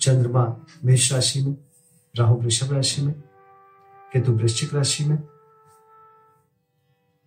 चंद्रमा मेष राशि में, राहु वृषभ राशि में, केतु वृश्चिक राशि में,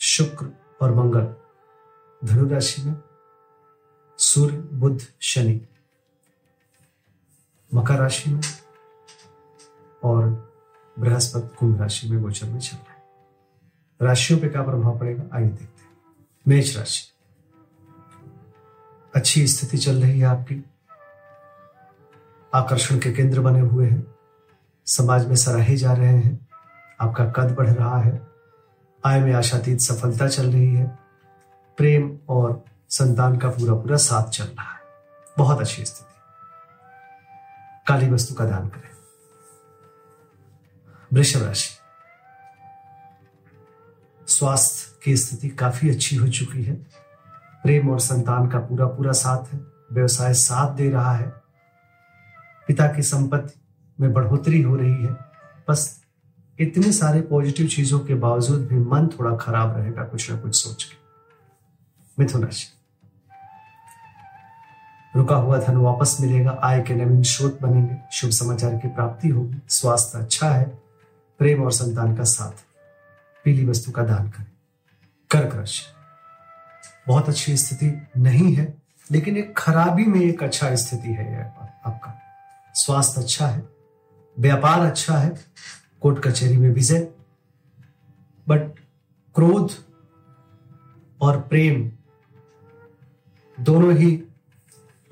शुक्र और मंगल धनु राशि में, सूर्य, बुध, शनि मकर राशि में और बृहस्पति कुंभ राशि में गोचर में चल रहा है। राशियों पे क्या प्रभाव पड़ेगा? आइए देखते हैं। मेष राशि। अच्छी स्थिति चल रही है आपकी। आकर्षण के केंद्र बने हुए हैं। समाज में सराहे जा रहे हैं। आपका कद बढ़ रहा है। आय में आशातीत सफलता चल रही है। प्रेम और संतान का पूरा पूरा साथ चल रहा है। बहुत अच्छी स्थिति। काली वस्तु का दान करें। वृषभ राशि। स्वास्थ्य की स्थिति काफ़ी अच्छी हो चुकी है। प्रेम और संतान का पूरा पूरा साथ है। व्यवसाय साथ दे रहा है। पिता की संपत्ति में बढ़ोतरी हो रही है। बस इतने सारे पॉजिटिव चीज़ों के बावजूद भी मन थोड़ा खराब रहेगा कुछ ना कुछ सोच के। मिथुन राशि। रुका हुआ धन वापस मिलेगा, आय के नवीन स्रोत बनेंगे, शुभ समाचार की प्राप्ति होगी, स्वास्थ्य अच्छा है, प्रेम और संतान का साथ। पीली वस्तु का दान करें। कर्क राशि। बहुत अच्छी स्थिति नहीं है, लेकिन एक खराबी में एक अच्छा स्थिति है यह। स्वास्थ्य अच्छा है, व्यापार अच्छा है, कोर्ट कचहरी में विजय बट क्रोध और प्रेम दोनों ही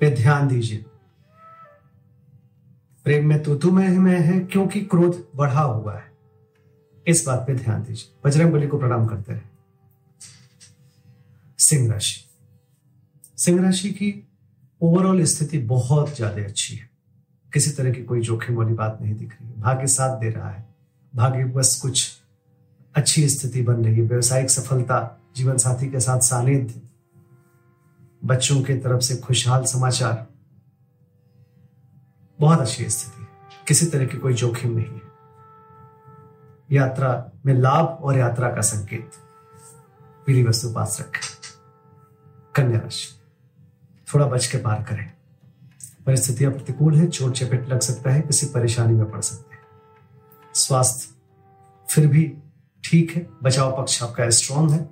पे ध्यान दीजिए। प्रेम में तो तुम में है, क्योंकि क्रोध बढ़ा हुआ है। इस बात पे ध्यान दीजिए। बजरंग बली को प्रणाम करते रहे सिंह राशि। सिंह राशि की ओवरऑल स्थिति बहुत ज़्यादा अच्छी है। किसी तरह की कोई जोखिम वाली बात नहीं दिख रही। भाग्य साथ दे रहा है। भाग्य बस कुछ अच्छी स्थिति बन रही है। व्यवसायिक सफलता, जीवन साथी के साथ सानिध्य, बच्चों के तरफ़ से खुशहाल समाचार। बहुत अच्छी स्थिति है। किसी तरह की कोई जोखिम नहीं है। यात्रा में लाभ और यात्रा का संकेत। पीली वस्तु पास रखें। कन्या राशि। थोड़ा बच के पार करें। परिस्थितियाँ प्रतिकूल है, चोट चपेट लग सकता है, किसी परेशानी में पड़ सकते हैं। स्वास्थ्य फिर भी ठीक है, बचाव पक्ष आपका स्ट्रांग है,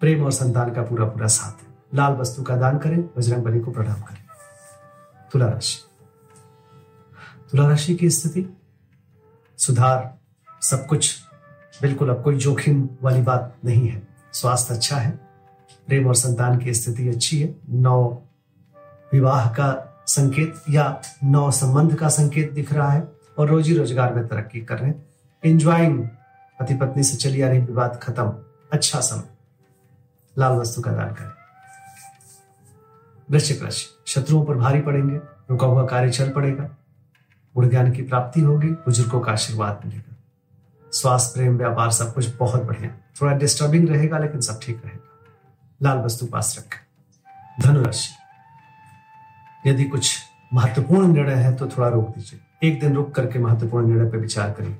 प्रेम और संतान का पूरा पूरा साथ है। लाल वस्तु का दान करें, बजरंग बली को प्रणाम करें। तुला राशि। तुला राशि की स्थिति, सुधार, सब कुछ बिल्कुल अब कोई जोखिम वाली बात नहीं है। स्वास्थ्य अच्छा है, प्रेम और संतान की स्थिति अच्छी है। नौ, विवाह का संकेत या नौ संबंध का संकेत दिख रहा है और रोजी रोज़गार में तरक्की कर रहे हैं। इंजॉइंग पति पत्नी से चली आ रही विवाद खत्म। अच्छा समय। लाल वस्तु का दान करें। वृश्चिक राशि, शत्रुओं पर भारी पड़ेंगे, रुका हुआ कार्य चल पड़ेगा। गुण ज्ञान की प्राप्ति होगी, बुज़ुर्गों का आशीर्वाद मिलेगा। स्वास्थ्य, प्रेम, व्यापार सब कुछ बहुत बढ़िया थोड़ा डिस्टर्बिंग रहेगा, लेकिन सब ठीक रहेगा। लाल वस्तु पास रखें। धनुराशि यदि कुछ महत्वपूर्ण निर्णय है तो थोड़ा रोक दीजिए। एक दिन रुक करके महत्वपूर्ण निर्णय पर विचार करिए।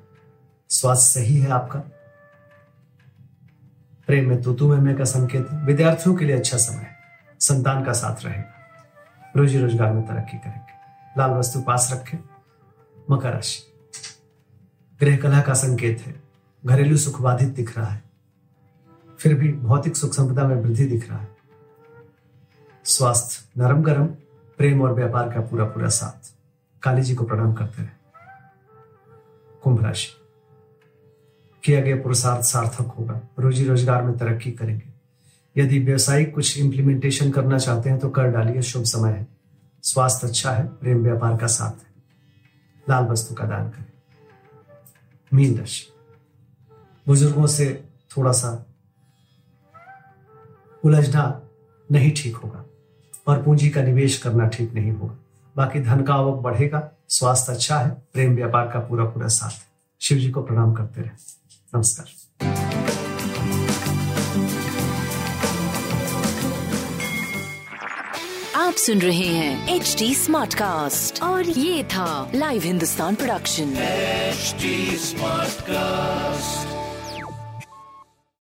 स्वास्थ्य सही है आपका? प्रेम में तुतु में का संकेत है। विद्यार्थियों के लिए अच्छा समय है। संतान का साथ रहेगा। रोजी रोज़गार में तरक्की करेंगे। लाल वस्तु पास रखें। मकर राशि। गृह कला का संकेत है। घरेलू सुख बाधित दिख रहा है। फिर भी भौतिक सुख संपदा में वृद्धि दिख रहा है। स्वास्थ्य नरम गरम। प्रेम और व्यापार का पूरा पूरा साथ। काली जी को प्रणाम करते रहे। कुंभ राशि। किया गया पुरुषार्थ सार्थक होगा। रोजी रोज़गार में तरक्की करेंगे। यदि व्यवसायिक कुछ इंप्लीमेंटेशन करना चाहते हैं तो कर डालिए। शुभ समय है। स्वास्थ्य अच्छा है। प्रेम व्यापार का साथ है। लाल वस्तु का दान करें। मीन राशि। बुज़ुर्गों से थोड़ा सा उलझना नहीं ठीक होगा। और पूंजी का निवेश करना ठीक नहीं होगा बाकी धन का आवक बढ़ेगा स्वास्थ्य अच्छा है प्रेम व्यापार का पूरा पूरा साथ। है शिव जी को प्रणाम करते रहे। नमस्कार। आप सुन रहे हैं एच डी स्मार्ट कास्ट और ये था live Hindustan production smart Smartcast.